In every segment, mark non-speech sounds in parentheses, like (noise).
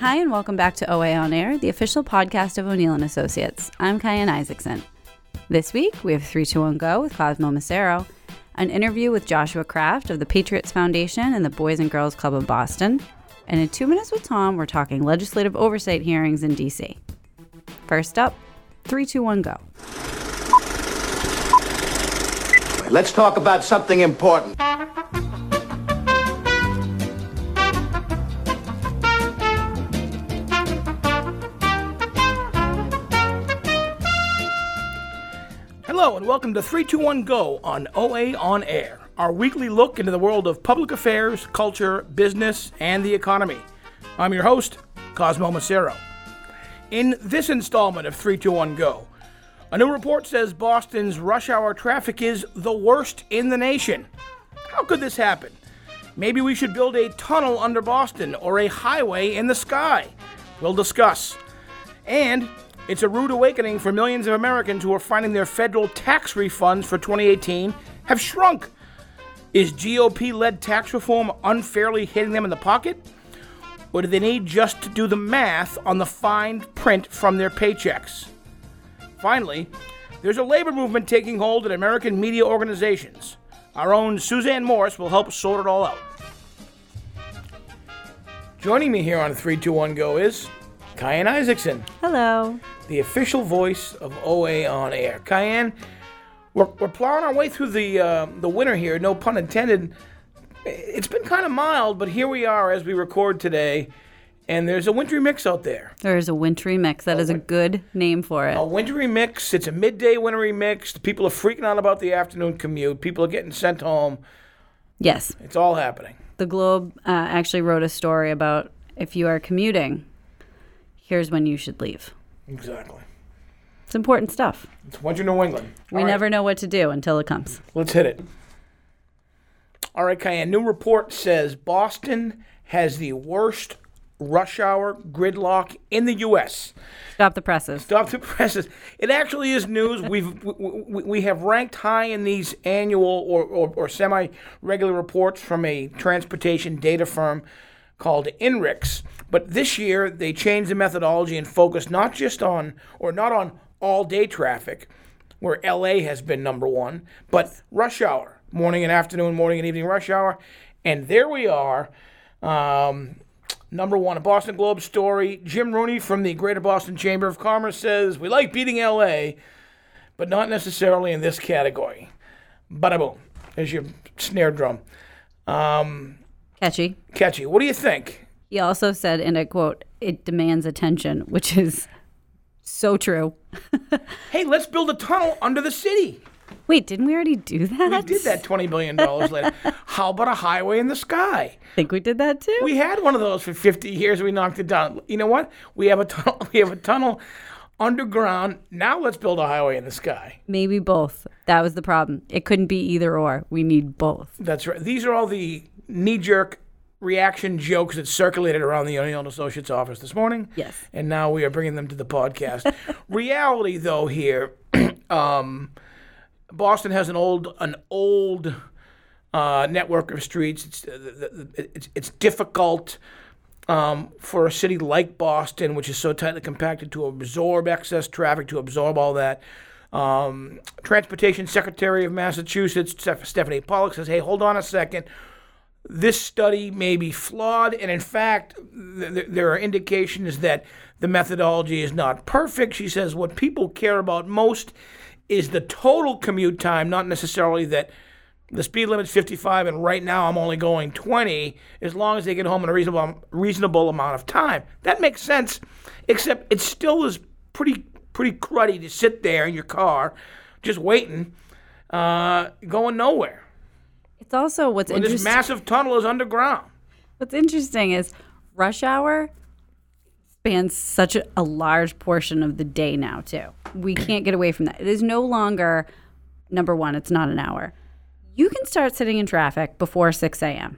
Hi, and welcome back to OA On Air, the official podcast of O'Neill and Associates. I'm Kyan Isaacson. This week, we have 321 Go with Cosmo Macero, an interview with Joshua Kraft of the Patriots Foundation and the Boys and Girls Club of Boston, and in Two Minutes with Tom, we're talking legislative oversight hearings in D.C. First up, 321 Go. Let's talk about something important. And welcome to 321 Go on OA On Air, our weekly look into the world of public affairs, culture, business, and the economy. I'm your host, Cosmo Macero. In this installment of 321 Go, a new report says Boston's rush hour traffic is the worst in the nation. How could this happen? Maybe we should build a tunnel under Boston or a highway in the sky. We'll discuss. And it's a rude awakening for millions of Americans who are finding their federal tax refunds for 2018 have shrunk. Is GOP led tax reform unfairly hitting them in the pocket? Or do they need just to do the math on the fine print from their paychecks? Finally, there's a labor movement taking hold in American media organizations. Our own Suzanne Morse will help sort it all out. Joining me here on 321 Go is Kyan Isaacson, Hello. the official voice of OA on air. Kyan, we're, we're plowing our way through the uh, the winter here, no pun intended. It's been kind of mild, but here we are as we record today, and there's a wintry mix out there. There's a wintry mix. That is a good name for it. A wintry mix. It's a midday wintry mix. People are freaking out about the afternoon commute. People are getting sent home. Yes. It's all happening. The Globe uh, actually wrote a story about if you are commuting, here's when you should leave. Exactly. It's important stuff. It's winter New England. We All right, never know what to do until it comes. Let's hit it. All right, Kyan. New report says Boston has the worst rush hour gridlock in the U.S. Stop the presses. Stop the presses. It actually is news. We've (laughs) we, we, we have ranked high in these annual or, or, or semi-regular reports from a transportation data firm called INRIX. But this year they changed the methodology and focused not just on or not on all-day traffic, where LA has been number one, but rush hour, morning and afternoon, morning and evening rush hour, and there we are. Um, Number one, a Boston Globe story. Jim Rooney from the Greater Boston Chamber of Commerce says, We like beating LA, but not necessarily in this category. Bada boom. There's your snare drum. Um, Catchy. catchy. What do you think? He also said in a quote, it demands attention, which is so true. (laughs) Hey, let's build a tunnel under the city. Wait, didn't we already do that? We did that $20 billion later. (laughs) How about a highway in the sky? I think we did that too. We had one of those for 50 years. We knocked it down. You know what? We have a tunnel. (laughs) We have a tunnel underground. Now let's build a highway in the sky. Maybe both. That was the problem. It couldn't be either or. We need both. That's right. These are all the knee-jerk reaction jokes that circulated around the O'Neill Associates office this morning. Yes. And now we are bringing them to the podcast. (laughs) Reality, though, here, (clears throat) um, Boston has an old, an old uh, network of streets. It's, uh, it's, it's difficult um, for a city like Boston, which is so tightly compacted, to absorb excess traffic, to absorb all that. Um, Transportation Secretary of Massachusetts, Stephanie Pollack, says, hey, hold on a second. This study may be flawed, and in fact, th- th- there are indications that the methodology is not perfect. She says what people care about most is the total commute time, not necessarily that the speed limit's 55 and right now I'm only going 20 as long as they get home in a reasonable reasonable amount of time. That makes sense, except it still is pretty pretty cruddy to sit there in your car just waiting, uh, going nowhere. It's also what's When this interesting. massive tunnel is underground. What's interesting is rush hour spans such a, a large portion of the day now too. We (clears throat) can't get away from that. It is no longer number one. It's not an hour. You can start sitting in traffic before six a.m.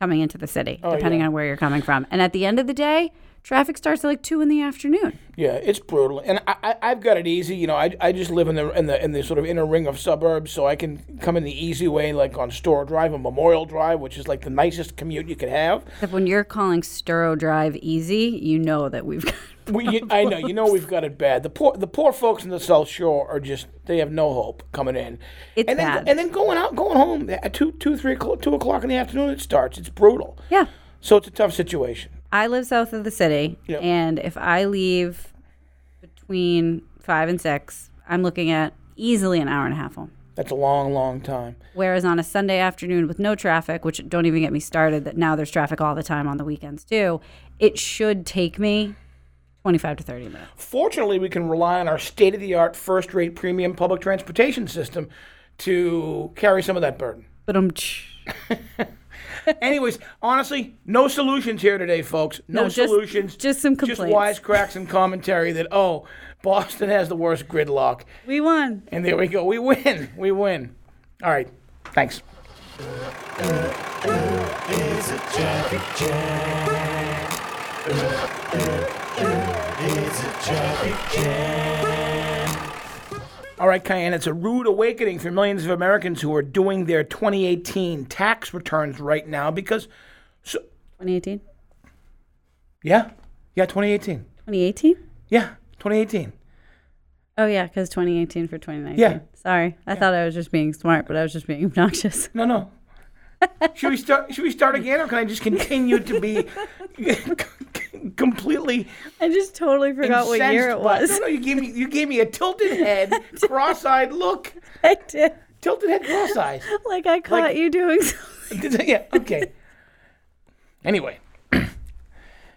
coming into the city, oh, depending yeah. on where you're coming from. And at the end of the day, traffic starts at like two in the afternoon. Yeah, it's brutal, and I, I I've got it easy. You know, I, I just live in the in the in the sort of inner ring of suburbs, so I can come in the easy way, like on Storrow Drive and Memorial Drive, which is like the nicest commute you could have. Except when you're calling Storrow Drive easy, you know that we've got. (laughs) We, you, I know, you know, we've got it bad. The poor the poor folks in the South Shore are just they have no hope coming in. It's and then bad. and then going out, going home at two two three two o'clock in the afternoon. It starts. It's brutal. Yeah. So it's a tough situation. I live south of the city, Yep. and if I leave between five and six, I'm looking at easily an hour and a half home. That's a long, long time. Whereas on a Sunday afternoon with no traffic, which don't even get me started, that now there's traffic all the time on the weekends too, it should take me 25 to 30 minutes. Fortunately, we can rely on our state of the art, first rate premium public transportation system to carry some of that burden. But I'm. (laughs) (laughs) Anyways, honestly, no solutions here today, folks. No, No, just- solutions. just some Just complaints. wisecracks and commentary that, oh, Boston has the worst gridlock. We won. And there we go. We win. We win. All right. Thanks. It's a traffic All right, Kyan, it's a rude awakening for millions of Americans who are doing their 2018 tax returns right now because, so, 2018? yeah, yeah, 2018. 2018? Yeah, 2018. Oh, yeah, because 2018 for 2019. Yeah. Sorry. I thought I was just being smart, but I was just being obnoxious. No, no. Should we start? Should we start again, or can I just continue to be (laughs) completely I just totally forgot what year it by- was. No, no, you gave me you gave me a tilted head, (laughs) cross-eyed look. I did. Tilted head, cross-eyed. Like I caught Like- you doing (laughs) something. yeah. Okay. Anyway,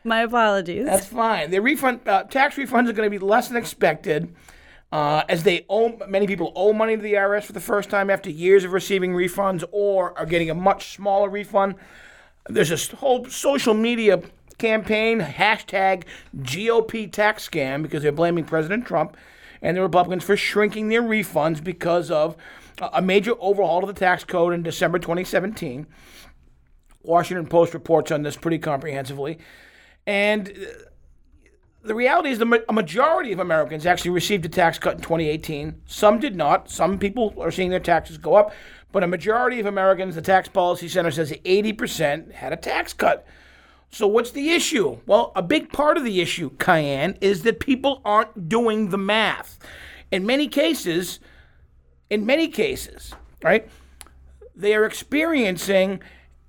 My apologies. that's fine. The refund, uh, tax refunds are going to be less than expected, uh, as they owe many people owe money to the IRS for the first time after years of receiving refunds, or are getting a much smaller refund. There's a whole social media campaign hashtag GOP tax scam because they're blaming President Trump and the Republicans for shrinking their refunds because of a major overhaul of the tax code in December 2017. Washington Post reports on this pretty comprehensively. And uh, the reality is, the ma- a majority of Americans actually received a tax cut in 2018. Some did not. Some people are seeing their taxes go up. But a majority of Americans, the Tax Policy Center says 80% had a tax cut. So what's the issue? Well, a big part of the issue, Kyan, is that people aren't doing the math. In many cases, in many cases, right, they are experiencing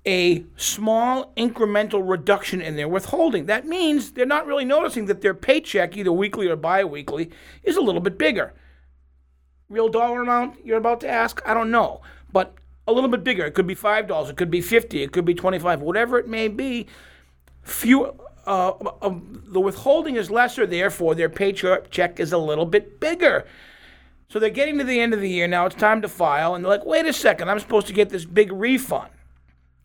a small incremental reduction in their withholding. That means they're not really noticing that their paycheck, either weekly or biweekly, is a little bit bigger. Real dollar amount you're about to ask? I don't know. But a little bit bigger. It could be $5, it could be 50, it could be 25, whatever it may be. Few, uh, uh, the withholding is lesser, therefore their paycheck is a little bit bigger. So they're getting to the end of the year now. It's time to file, and they're like, "Wait a second, I'm supposed to get this big refund,"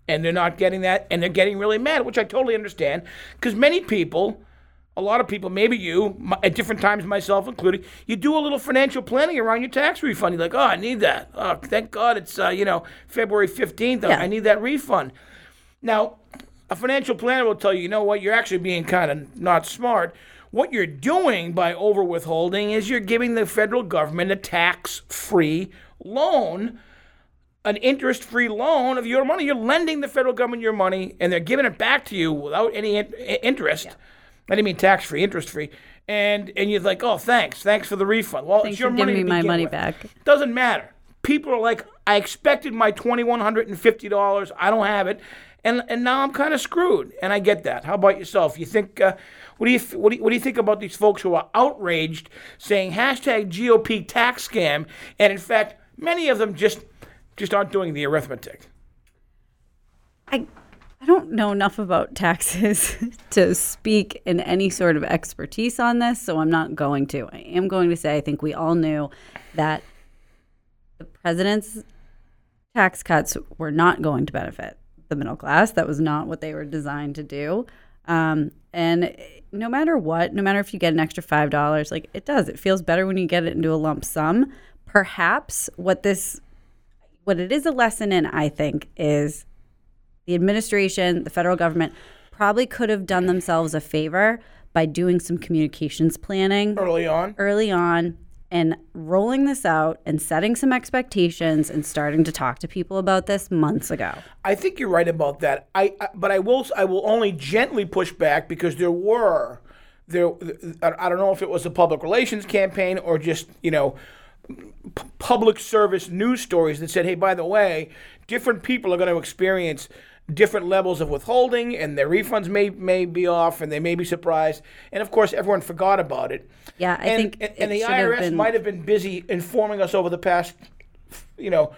and they're not getting that, and they're getting really mad, which I totally understand, because many people, a lot of people, maybe you, m- at different times, myself included, you do a little financial planning around your tax refund. You're like, "Oh, I need that. Oh, thank God it's uh, you know February 15th. Yeah. I need that refund." Now, a financial planner will tell you, you know what, you're actually being kind of not smart. What you're doing by over withholding is you're giving the federal government a tax free loan, an interest free loan of your money. You're lending the federal government your money and they're giving it back to you without any in- interest. I didn't mean tax free, interest free. And and you're like, oh, thanks, thanks for the refund. Well, Thanks it's your for money to me my money with. back. Doesn't matter. People are like, I expected my twenty one hundred and fifty dollars. I don't have it, and and now I'm kind of screwed. And I get that. How about yourself? You think? Uh, what do you what do you, what do you think about these folks who are outraged, saying hashtag GOP tax scam, and in fact, many of them just just aren't doing the arithmetic. I I don't know enough about taxes (laughs) to speak in any sort of expertise on this, so I'm not going to. I am going to say I think we all knew that the president's tax cuts were not going to benefit the middle class. That was not what they were designed to do. Um, and no matter what, no matter if you get an extra five dollars, like it does, it feels better when you get it into a lump sum. Perhaps what this, what it is a lesson in, I think, is the administration, the federal government probably could have done themselves a favor by doing some communications planning Early on. early on and rolling this out and setting some expectations and starting to talk to people about this months ago. I think you're right about that. I, I but I will I will only gently push back because there were there I I don't know if it was a public relations campaign or just you know p- public service news stories that said, hey, by the way, different people are going to experience different levels of withholding and their refunds may may be off and they may be surprised and of course everyone forgot about it Yeah, I and, think and, it and the IRS been- might have been busy informing us over the past you know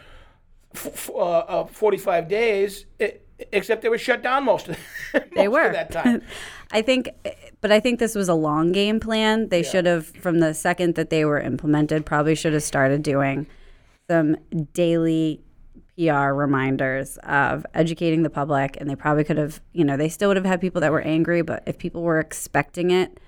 f- f- uh, uh, 45 days, e- except they were shut down most of, (laughs) most They were. of that time. (laughs) I think, but I think this was a long game plan. They should have, from the second that they were implemented, probably should have started doing some daily PR reminders of educating the public. And they probably could have, you know, they still would have had people that were angry, but if people were expecting it,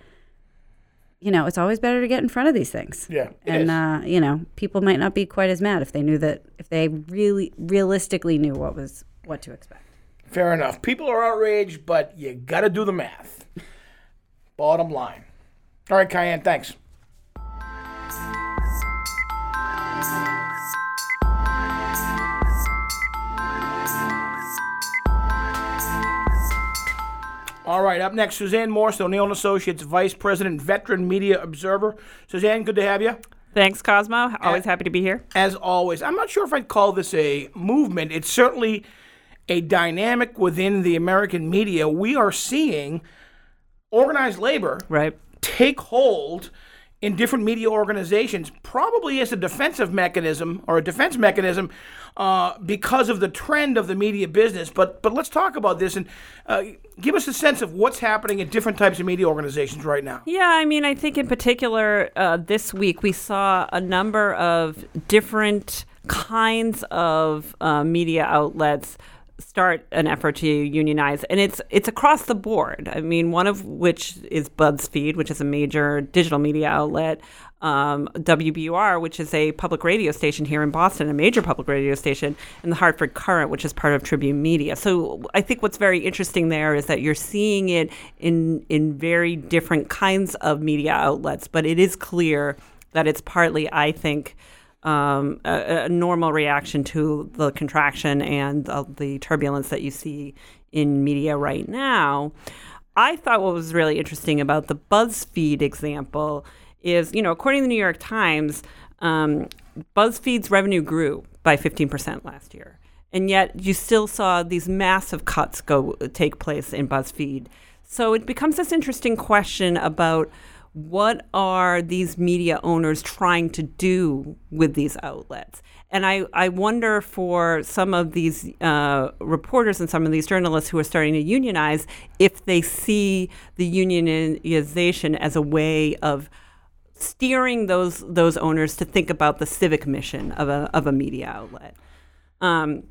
you know, it's always better to get in front of these things. Yeah, and uh, you know, people might not be quite as mad if they knew that if they really realistically knew what was what to expect. Fair enough. People are outraged, but you got to do the math. Bottom line. All right, Kyan, thanks. All right, up next, Suzanne Morse, O'Neill and Associates Vice President, Veteran Media Observer. Suzanne, good to have you. Thanks, Cosmo. Always happy to be here. as always. I'm not sure if I'd call this a movement. It's certainly a dynamic within the American media. We are seeing organized labor Right. take hold in different media organizations, probably as a defensive mechanism or a defense mechanism uh, because of the trend of the media business. But but let's talk about this and uh, give us a sense of what's happening in different types of media organizations right now. Yeah, I mean, I think in particular uh, this week we saw a number of different kinds of uh, media outlets start an effort to unionize, and it's it's across the board. I mean, one of which is BuzzFeed, which is a major digital media outlet. Um, WBUR, which is a public radio station here in Boston, a major public radio station, and the Hartford Courant, which is part of Tribune Media. So I think what's very interesting there is that you're seeing it in in very different kinds of media outlets, but it is clear that it's partly, I think, um, a, a normal reaction to the contraction and the, the turbulence that you see in media right now. I thought what was really interesting about the BuzzFeed example is, you know, according to the New York Times, um, BuzzFeed's revenue grew by 15% last year. And yet you still saw these massive cuts go take place in BuzzFeed. So it becomes this interesting question about what are these media owners trying to do with these outlets? And I, I wonder for some of these uh, reporters and some of these journalists who are starting to unionize if they see the unionization as a way of steering those those owners to think about the civic mission of a of a media outlet. Um,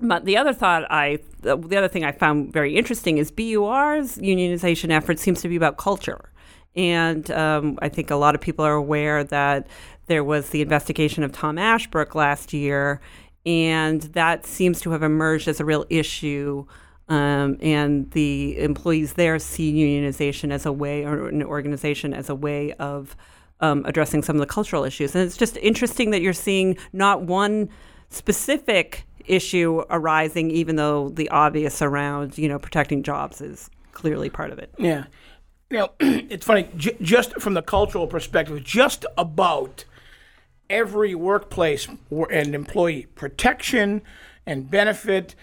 but the other thought I, the other thing I found very interesting is BUR's unionization effort seems to be about culture, and um, I think a lot of people are aware that there was the investigation of Tom Ashbrook last year, and that seems to have emerged as a real issue. Um, and the employees there see unionization as a way, or an organization as a way of um, addressing some of the cultural issues. And it's just interesting that you're seeing not one specific issue arising, even though the obvious around, you know, protecting jobs is clearly part of it. Yeah. You know, (clears throat) it's funny, j- just from the cultural perspective, just about every workplace and employee protection and benefit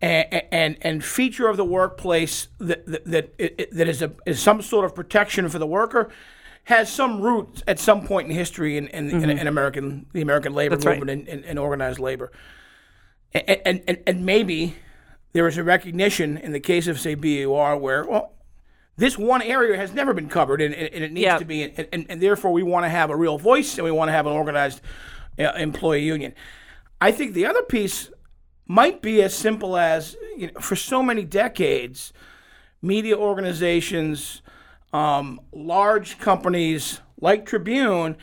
and, and, and feature of the workplace that, that, that, that is, a, is some sort of protection for the worker has some roots at some point in history in, in, in, mm-hmm. in American, the American labor That's right. movement and, and, and organized labor. And, and, and, and maybe there is a recognition in the case of, say, BUR where, well, this one area has never been covered and, and it needs Yeah. to be, and, and, and therefore we want to have a real voice and we want to have an organized uh, employee union. I think the other piece might be as simple as, you know, for so many decades, media organizations, um, large companies like Tribune,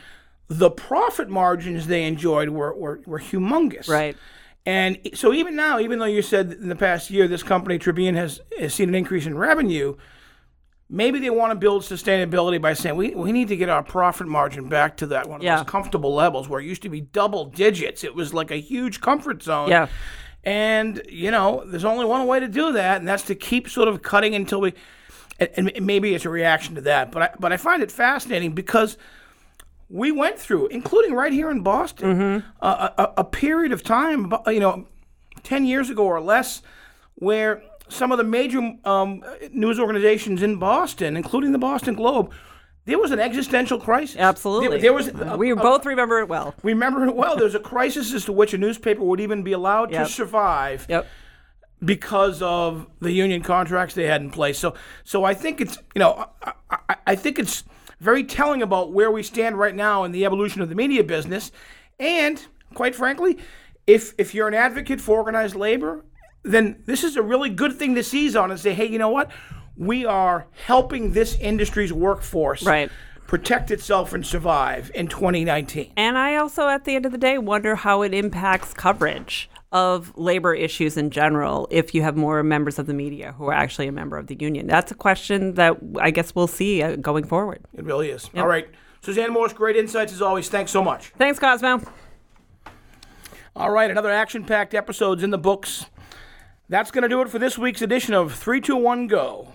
the profit margins they enjoyed were, were, were humongous. Right. And so even now, even though you said in the past year this company Tribune has, has seen an increase in revenue, maybe they want to build sustainability by saying we, we need to get our profit margin back to that one of Yeah. those comfortable levels where it used to be double digits. It was like a huge comfort zone. Yeah. And you know, there's only one way to do that, and that's to keep sort of cutting until we. And, and maybe it's a reaction to that, but I, but I find it fascinating because we went through, including right here in Boston, mm-hmm. a, a, a period of time, you know, ten years ago or less, where some of the major um, news organizations in Boston, including the Boston Globe, there was an existential crisis. Absolutely. There, there was. a- we a- both remember it well. we remember it well. There was a crisis as to which a newspaper would even be allowed Yep. to survive Yep. because of the union contracts they had in place. So, so I think it's you know I, I, I think it's very telling about where we stand right now in the evolution of the media business, and quite frankly, if if you're an advocate for organized labor, then this is a really good thing to seize on and say, hey, you know what, we are helping this industry's workforce Right. protect itself and survive in 2019. And I also, at the end of the day, wonder how it impacts coverage of labor issues in general if you have more members of the media who are actually a member of the union. That's a question that I guess we'll see uh, going forward. It really is. All right. Suzanne Morse, great insights as always. Thanks so much. Thanks, Cosmo. All right, another action packed episode's in the books. That's going to do it for this week's edition of 321 Go.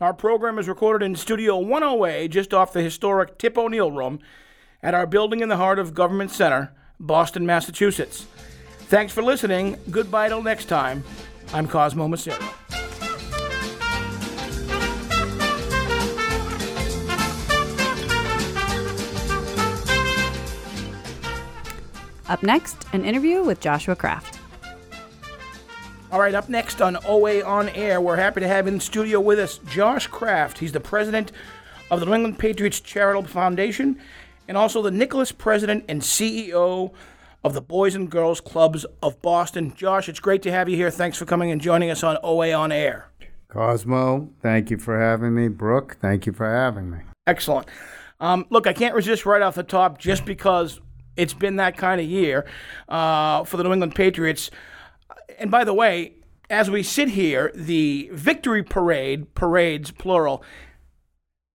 Our program is recorded in Studio 108, just off the historic Tip O'Neill Room at our building in the heart of Government Center, Boston, Massachusetts. Thanks for listening. Goodbye till next time. I'm Cosmo Macero. Up next, an interview with Joshua Kraft. All right, up next on OA On Air, we're happy to have in studio with us Josh Kraft. He's the president of the New England Patriots Charitable Foundation and also the Nicholas president and CEO of the Boys and Girls Clubs of Boston. Josh, it's great to have you here. Thanks for coming and joining us on OA On Air. Cosmo, thank you for having me. Brooke, thank you for having me. Excellent. Um, look, I can't resist right off the top just because it's been that kind of year uh, for the New England Patriots. And by the way, as we sit here, the victory parade, parades plural,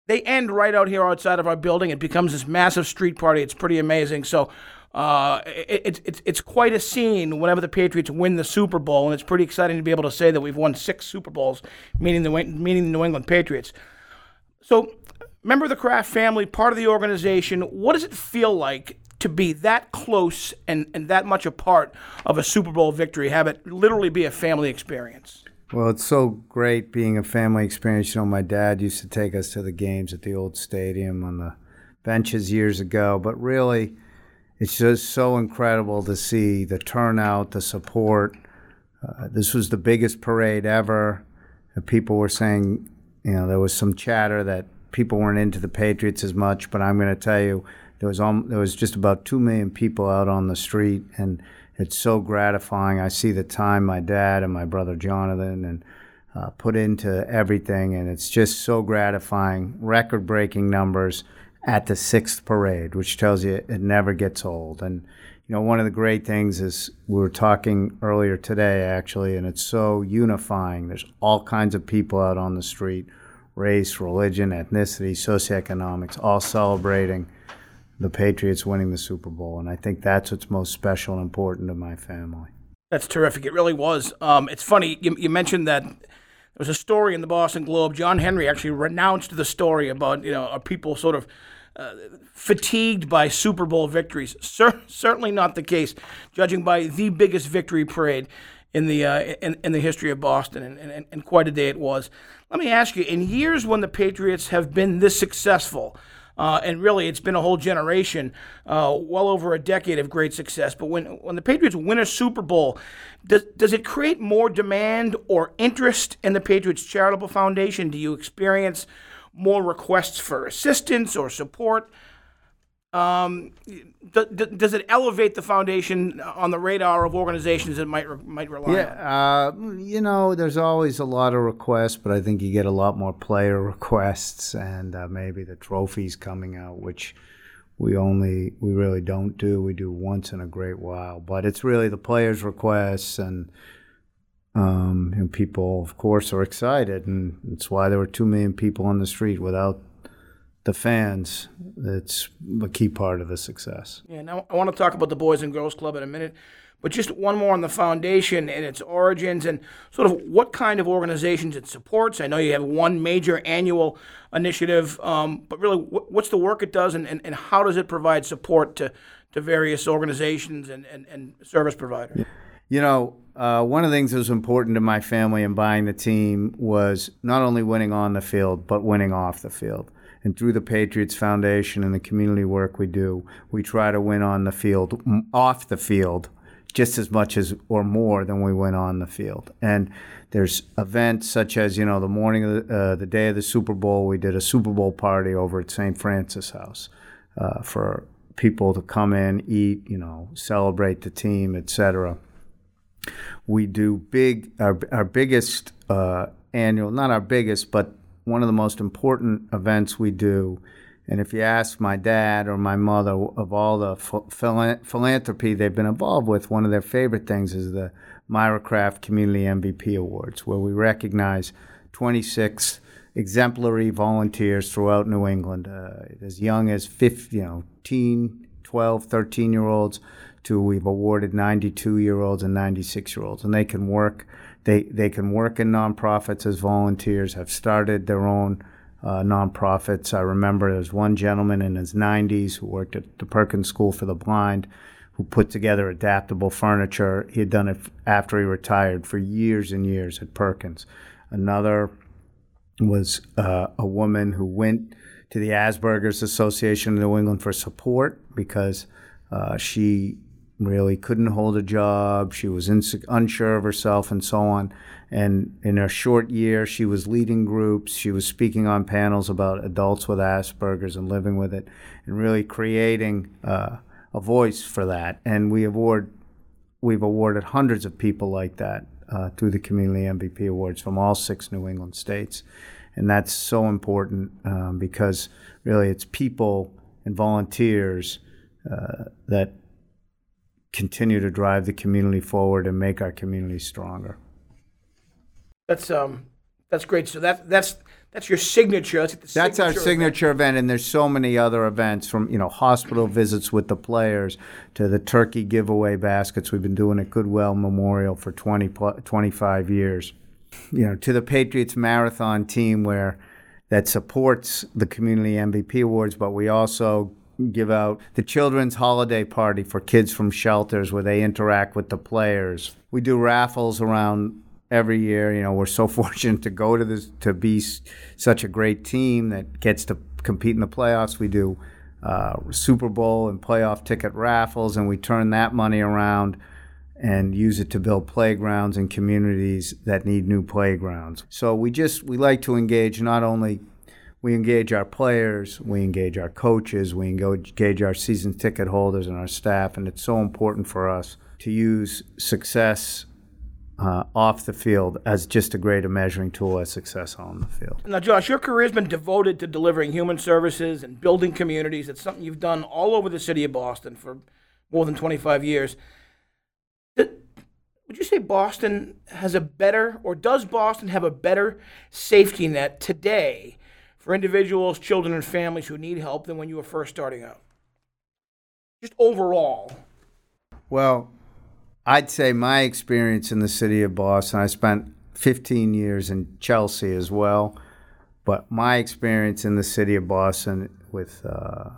they end right out here outside of our building. It becomes this massive street party. It's pretty amazing. So uh, it, it, it's it's quite a scene whenever the Patriots win the Super Bowl, and it's pretty exciting to be able to say that we've won six Super Bowls, meaning the meaning the New England Patriots. So, member of the Kraft family, part of the organization, what does it feel like to be that close and, and that much a part of a Super Bowl victory? Have it literally be a family experience? Well, it's so great being a family experience. You know, my dad used to take us to the games at the old stadium on the benches years ago, but really, it's just so incredible to see the turnout, the support. Uh, this was the biggest parade ever. Uh, people were saying, you know, there was some chatter that people weren't into the Patriots as much, but I'm going to tell you, there was there was just about two million people out on the street, and it's so gratifying. I see the time my dad and my brother Jonathan and uh, put into everything, and it's just so gratifying. Record-breaking numbers at the sixth parade, which tells you it never gets old. And you know, one of the great things is we were talking earlier today, actually, and it's so unifying. There's all kinds of people out on the street race, religion, ethnicity, socioeconomics, all celebrating the Patriots winning the Super Bowl. And I think that's what's most special and important to my family. That's terrific. It really was. Um, it's funny, you, you mentioned that there was a story in the Boston Globe. John Henry actually renounced the story about, you know, are people sort of uh, fatigued by Super Bowl victories. Cer- certainly not the case, judging by the biggest victory parade in the uh, in, in the history of Boston, and, and, and quite a day it was. Let me ask you: in years when the Patriots have been this successful, uh, and really it's been a whole generation, uh, well over a decade of great success, but when when the Patriots win a Super Bowl, does does it create more demand or interest in the Patriots Charitable Foundation? Do you experience more requests for assistance or support? Um, does it elevate the foundation on the radar of organizations that might re- might rely on? Yeah, uh, you know, there's always a lot of requests, but I think you get a lot more player (laughs) requests and uh, maybe the trophies coming out, which we only we really don't do. We do once in a great while, but it's really the players' requests and. Um, and people, of course, are excited, and it's why there were two million people on the street. Without the fans, it's a key part of the success. Yeah, now I want to talk about the Boys and Girls Club in a minute, but just one more on the foundation and its origins and sort of what kind of organizations it supports. I know you have one major annual initiative, um, but really, what's the work it does and, and, and how does it provide support to, to various organizations and, and, and service providers? You know, uh, one of the things that was important to my family in buying the team was not only winning on the field, but winning off the field. And through the Patriots Foundation and the community work we do, we try to win on the field, off the field, just as much as or more than we win on the field. And there's events such as you know the morning of the, uh, the day of the Super Bowl, we did a Super Bowl party over at St. Francis House uh, for people to come in, eat, you know, celebrate the team, etc we do big our, our biggest uh, annual not our biggest but one of the most important events we do and if you ask my dad or my mother of all the phil- philanthropy they've been involved with one of their favorite things is the myra kraft community mvp awards where we recognize 26 exemplary volunteers throughout new england uh, as young as 15, you know teen 12 13 year olds to we've awarded 92 year olds and 96 year olds, and they can work. They they can work in nonprofits as volunteers. Have started their own uh, nonprofits. I remember there's one gentleman in his 90s who worked at the Perkins School for the Blind, who put together adaptable furniture. He had done it after he retired for years and years at Perkins. Another was uh, a woman who went to the Asperger's Association of New England for support because uh, she really couldn't hold a job. She was unsure of herself and so on. And in her short year, she was leading groups. She was speaking on panels about adults with Asperger's and living with it, and really creating uh, a voice for that. And we award, we've awarded hundreds of people like that uh, through the Community MVP Awards from all six New England states. And that's so important um, because really it's people and volunteers uh, that continue to drive the community forward and make our community stronger. That's um, that's great. So that that's that's your signature. That's, the that's our signature signature event. event, and there's so many other events from you know hospital visits with the players to the turkey giveaway baskets. We've been doing at Goodwill Memorial for 20 25 years. You know, to the Patriots marathon team where that supports the community MVP awards, but we also give out the children's holiday party for kids from shelters where they interact with the players. We do raffles around every year. You know, we're so (laughs) fortunate to go to this to be such a great team that gets to compete in the playoffs. We do uh, Super Bowl and playoff ticket raffles, and we turn that money around and use it to build playgrounds in communities that need new playgrounds. So we just we like to engage not only we engage our players, we engage our coaches, we engage our season ticket holders and our staff, and it's so important for us to use success uh, off the field as just a greater measuring tool as success on the field. Now, Josh, your career has been devoted to delivering human services and building communities. It's something you've done all over the city of Boston for more than 25 years. Would you say Boston has a better, or does Boston have a better safety net today for individuals, children, and families who need help than when you were first starting out? Just overall. Well, I'd say my experience in the city of Boston, I spent 15 years in Chelsea as well, but my experience in the city of Boston with uh,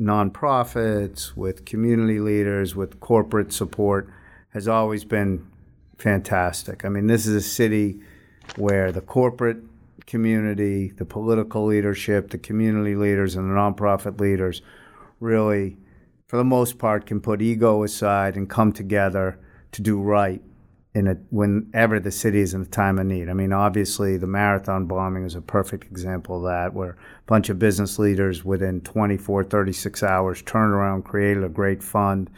nonprofits, with community leaders, with corporate support has always been fantastic. I mean, this is a city where the corporate community, the political leadership, the community leaders, and the nonprofit leaders really, for the most part, can put ego aside and come together to do right in a, whenever the city is in a time of need. I mean, obviously, the marathon bombing is a perfect example of that, where a bunch of business leaders within 24, 36 hours turned around, created a great fund.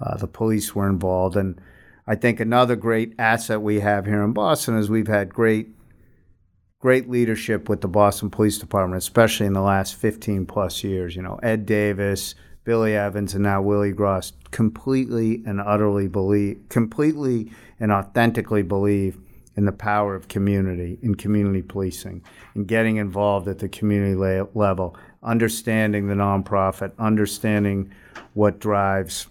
Uh, the police were involved. And I think another great asset we have here in Boston is we've had great great leadership with the Boston Police Department, especially in the last 15 plus years. You know, Ed Davis, Billy Evans, and now Willie Gross completely and utterly believe, completely and authentically believe in the power of community, in community policing, in getting involved at the community la- level, understanding the nonprofit, understanding what drives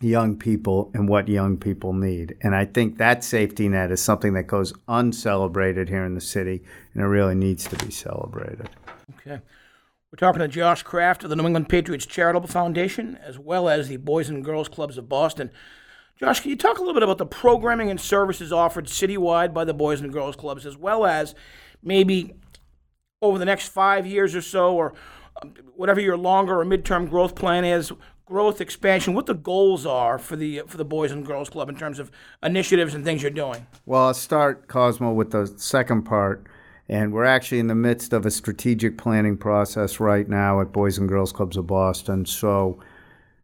young people and what young people need. And I think that safety net is something that goes uncelebrated here in the city, and it really needs to be celebrated. Okay. We're talking to Josh Kraft of the New England Patriots Charitable Foundation, as well as the Boys and Girls Clubs of Boston. Josh, can you talk a little bit about the programming and services offered citywide by the Boys and Girls Clubs, as well as maybe over the next five years or so, or um, whatever your longer or midterm growth plan is, growth expansion, what the goals are for the for the Boys and Girls Club in terms of initiatives and things you're doing? Well, I'll start, Cosmo, with the second part. And we're actually in the midst of a strategic planning process right now at Boys and Girls Clubs of Boston. So,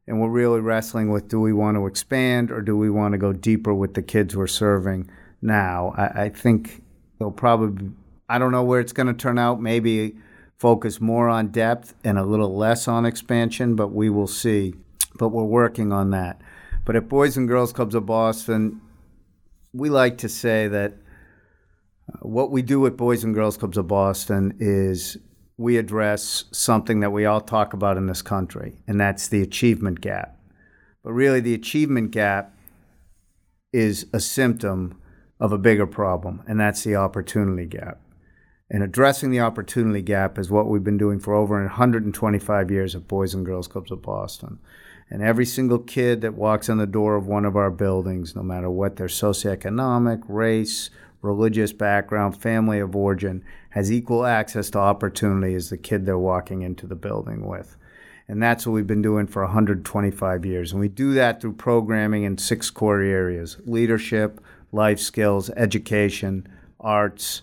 and we're really wrestling with do we want to expand or do we want to go deeper with the kids we're serving now? I, I think they'll probably, I don't know where it's going to turn out. Maybe focus more on depth and a little less on expansion, but we will see. But we're working on that. But at Boys and Girls Clubs of Boston, we like to say that uh, what we do at Boys and Girls Clubs of Boston is we address something that we all talk about in this country, and that's the achievement gap. But really, the achievement gap is a symptom of a bigger problem, and that's the opportunity gap. And addressing the opportunity gap is what we've been doing for over 125 years at Boys and Girls Clubs of Boston. And every single kid that walks in the door of one of our buildings, no matter what their socioeconomic, race, religious background, family of origin, has equal access to opportunity as the kid they're walking into the building with. And that's what we've been doing for 125 years. And we do that through programming in six core areas leadership, life skills, education, arts,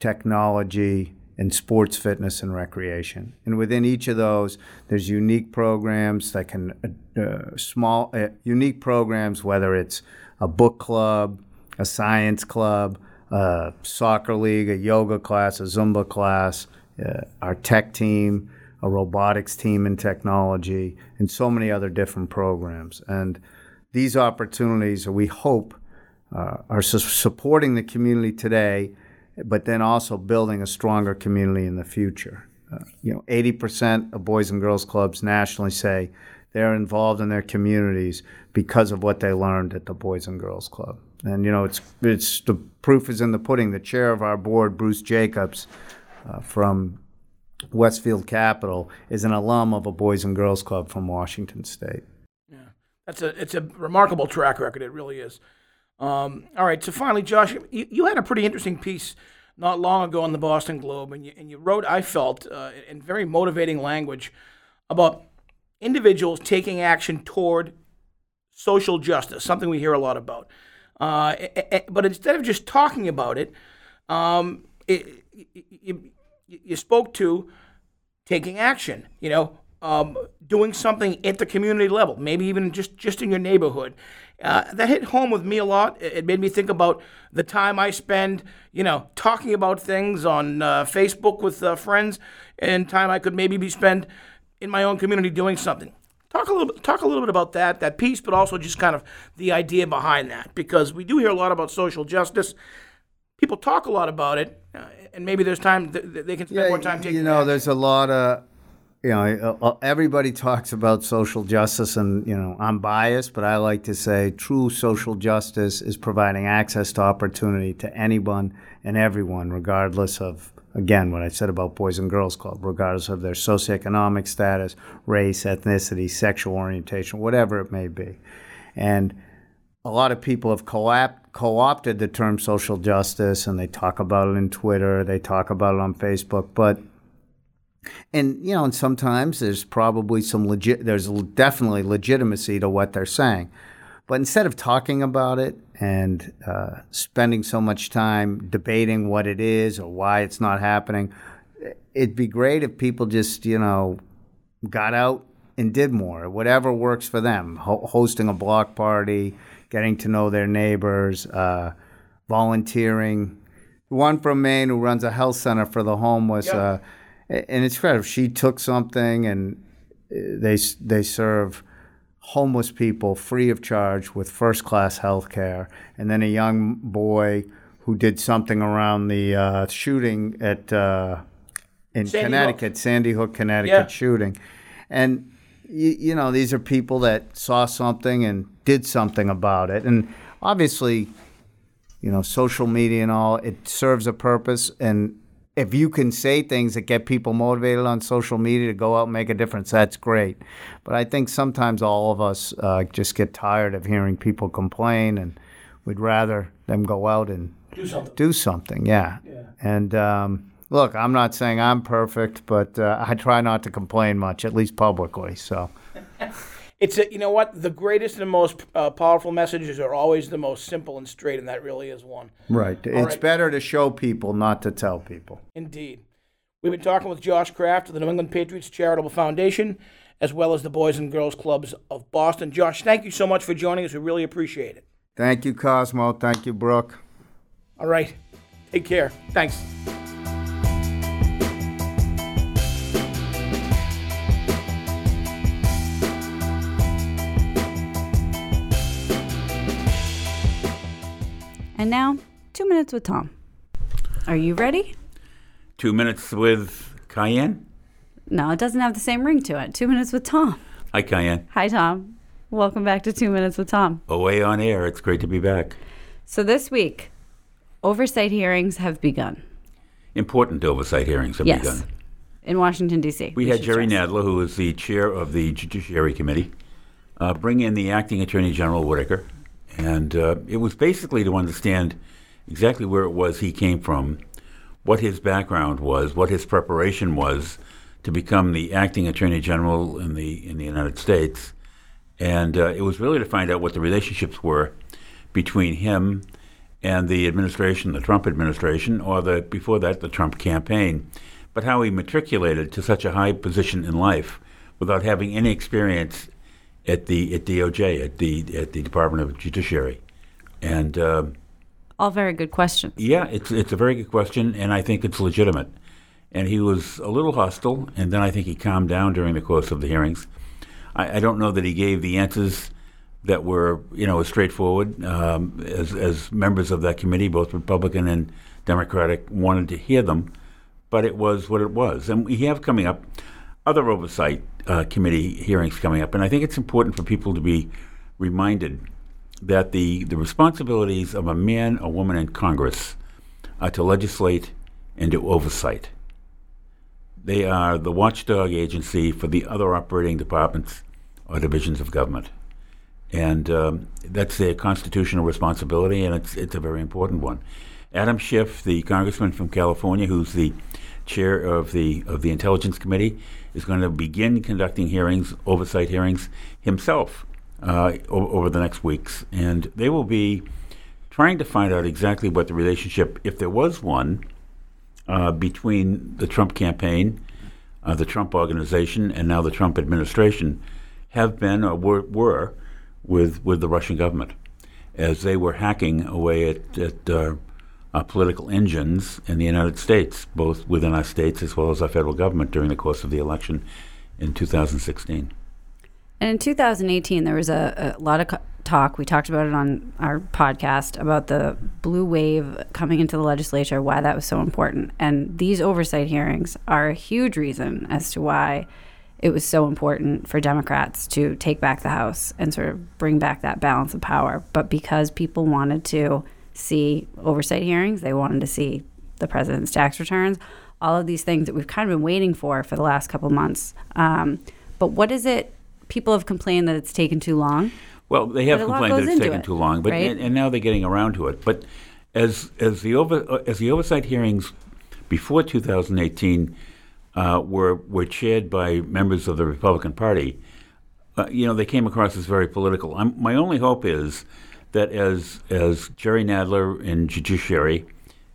technology, and sports, fitness, and recreation. And within each of those, there's unique programs that can, uh, uh, small, uh, unique programs, whether it's a book club, a science club, a soccer league, a yoga class, a Zumba class, uh, our tech team, a robotics team in technology, and so many other different programs. And these opportunities, we hope, uh, are su- supporting the community today, but then also building a stronger community in the future. Uh, you know, 80% of Boys and Girls Clubs nationally say they're involved in their communities because of what they learned at the Boys and Girls Club. And you know, it's it's the proof is in the pudding. The chair of our board, Bruce Jacobs, uh, from Westfield Capital, is an alum of a Boys and Girls Club from Washington State. Yeah, That's a it's a remarkable track record. It really is. Um, all right. So finally, Josh, you, you had a pretty interesting piece not long ago in the Boston Globe, and you and you wrote, I felt, uh, in very motivating language about individuals taking action toward social justice, something we hear a lot about. Uh, but instead of just talking about it, um, it, you, you spoke to taking action. You know, um, doing something at the community level, maybe even just just in your neighborhood. Uh, that hit home with me a lot. It made me think about the time I spend, you know, talking about things on uh, Facebook with uh, friends, and time I could maybe be spent in my own community doing something. Talk a little talk a little bit about that that piece, but also just kind of the idea behind that, because we do hear a lot about social justice. People talk a lot about it, uh, and maybe there's time th- th- they can spend more time taking. You know, action. there's a lot of, you know, uh, everybody talks about social justice, and you know, I'm biased, but I like to say true social justice is providing access to opportunity to anyone and everyone, regardless of, again, what I said about Boys and Girls Club, regardless of their socioeconomic status, race, ethnicity, sexual orientation, whatever it may be, and a lot of people have co-opt, co-opted the term social justice and they talk about it in Twitter, they talk about it on Facebook, but and you know, and sometimes there's probably some legit there's definitely legitimacy to what they're saying. But instead of talking about it and uh, spending so much time debating what it is or why it's not happening, it'd be great if people just, you know, got out and did more, whatever works for them. Ho- hosting a block party, getting to know their neighbors, uh, volunteering. One from Maine who runs a health center for the homeless, uh, and it's incredible. She took something and they they serve homeless people free of charge with first class health care. And then a young boy who did something around the uh, shooting at uh, in Sandy Connecticut, Sandy Hook, Connecticut Yeah. shooting. And you, you know, these are people that saw something and did something about it. And obviously, you know, social media and all, it serves a purpose. And if you can say things that get people motivated on social media to go out and make a difference, that's great. But I think sometimes all of us uh, just get tired of hearing people complain, and we'd rather them go out and Do something. do something. Yeah. Yeah. And um, look, I'm not saying I'm perfect, but uh, I try not to complain much, at least publicly. So. (laughs) It's a, you know what the greatest and the most uh, powerful messages are always the most simple and straight, and that really is one. Right. It's right. better to show people, not to tell people. Indeed. We've been talking with Josh Kraft of the New England Patriots Charitable Foundation, as well as the Boys and Girls Clubs of Boston. Josh, thank you so much for joining us. We really appreciate it. Thank you, Cosmo. Thank you, Brooke. All right. Take care. Thanks. And now, two minutes with Tom. Are you ready? Two minutes with Kyan. No, it doesn't have the same ring to it. Two minutes with Tom. Hi, Kyan. Hi, Tom. Welcome back to Two Minutes with Tom. OA On Air. It's great to be back. So, this week, oversight hearings have begun. Important oversight hearings have Yes. begun. In Washington, D.C. We had Jerry stress. Nadler, who is the chair of the Judiciary Committee, uh, bring in the acting Attorney General Whitaker, and uh, it was basically to understand exactly where it was he came from, what his background was, what his preparation was to become the acting Attorney General in the in the United States, and uh, it was really to find out what the relationships were between him and the administration, the Trump administration, or the before that the Trump campaign, but how he matriculated to such a high position in life without having any experience at the at DOJ at the at the Department of Judiciary, and. Uh, All very good questions. yeah, it's it's a very good question, and I think it's legitimate. And he was a little hostile, and then I think he calmed down during the course of the hearings. I, I don't know that he gave the answers that were, you know, straightforward. Um, as as members of that committee, both Republican and Democratic, wanted to hear them, but it was what it was. And we have coming up other oversight uh, committee hearings coming up, and I think it's important for people to be reminded that the, the responsibilities of a man or woman in Congress are to legislate and to oversight. They are the watchdog agency for the other operating departments or divisions of government. And um, that's their constitutional responsibility, and it's, it's a very important one. Adam Schiff, the congressman from California, who's the chair of the, of the Intelligence Committee, is going to begin conducting hearings, oversight hearings, himself uh, o- over the next weeks. And they will be trying to find out exactly what the relationship, if there was one, uh, between the Trump campaign, uh, the Trump organization, and now the Trump administration have been or were, were with, with the Russian government as they were hacking away at, at uh, political engines in the United States, both within our states as well as our federal government during the course of the election in 2016. And in 2018, there was a, a lot of talk. We talked about it on our podcast about the blue wave coming into the legislature, why that was so important. And these oversight hearings are a huge reason as to why it was so important for Democrats to take back the House and sort of bring back that balance of power. But because people wanted to see oversight hearings, they wanted to see the president's tax returns, all of these things that we've kind of been waiting for for the last couple months. Um, but what is it? People have complained that it's taken too long. Well, they have But a lot complained that it's taken it, too long, but right? and, and now they're getting around to it. But as as the over uh, as the oversight hearings before 2018 uh, were were chaired by members of the Republican Party, uh, you know, they came across as very political. I'm, my only hope is that as as Jerry Nadler in Judiciary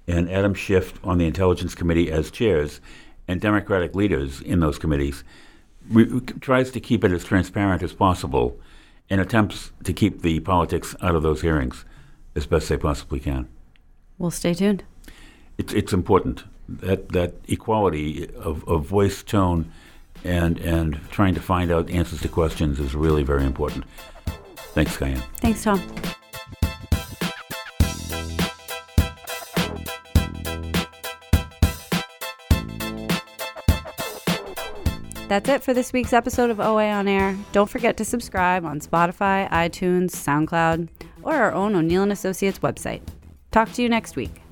and Adam Schiff on the Intelligence Committee as chairs, and Democratic leaders in those committees, re- tries to keep it as transparent as possible and attempts to keep the politics out of those hearings as best they possibly can. We'll stay tuned. It's, it's important that, that equality of, of voice, tone, and and trying to find out answers to questions is really very important. Thanks, Kyan. Thanks, Tom. That's it for this week's episode of OA On Air. Don't forget to subscribe on Spotify, iTunes, SoundCloud, or our own O'Neill & Associates website. Talk to you next week.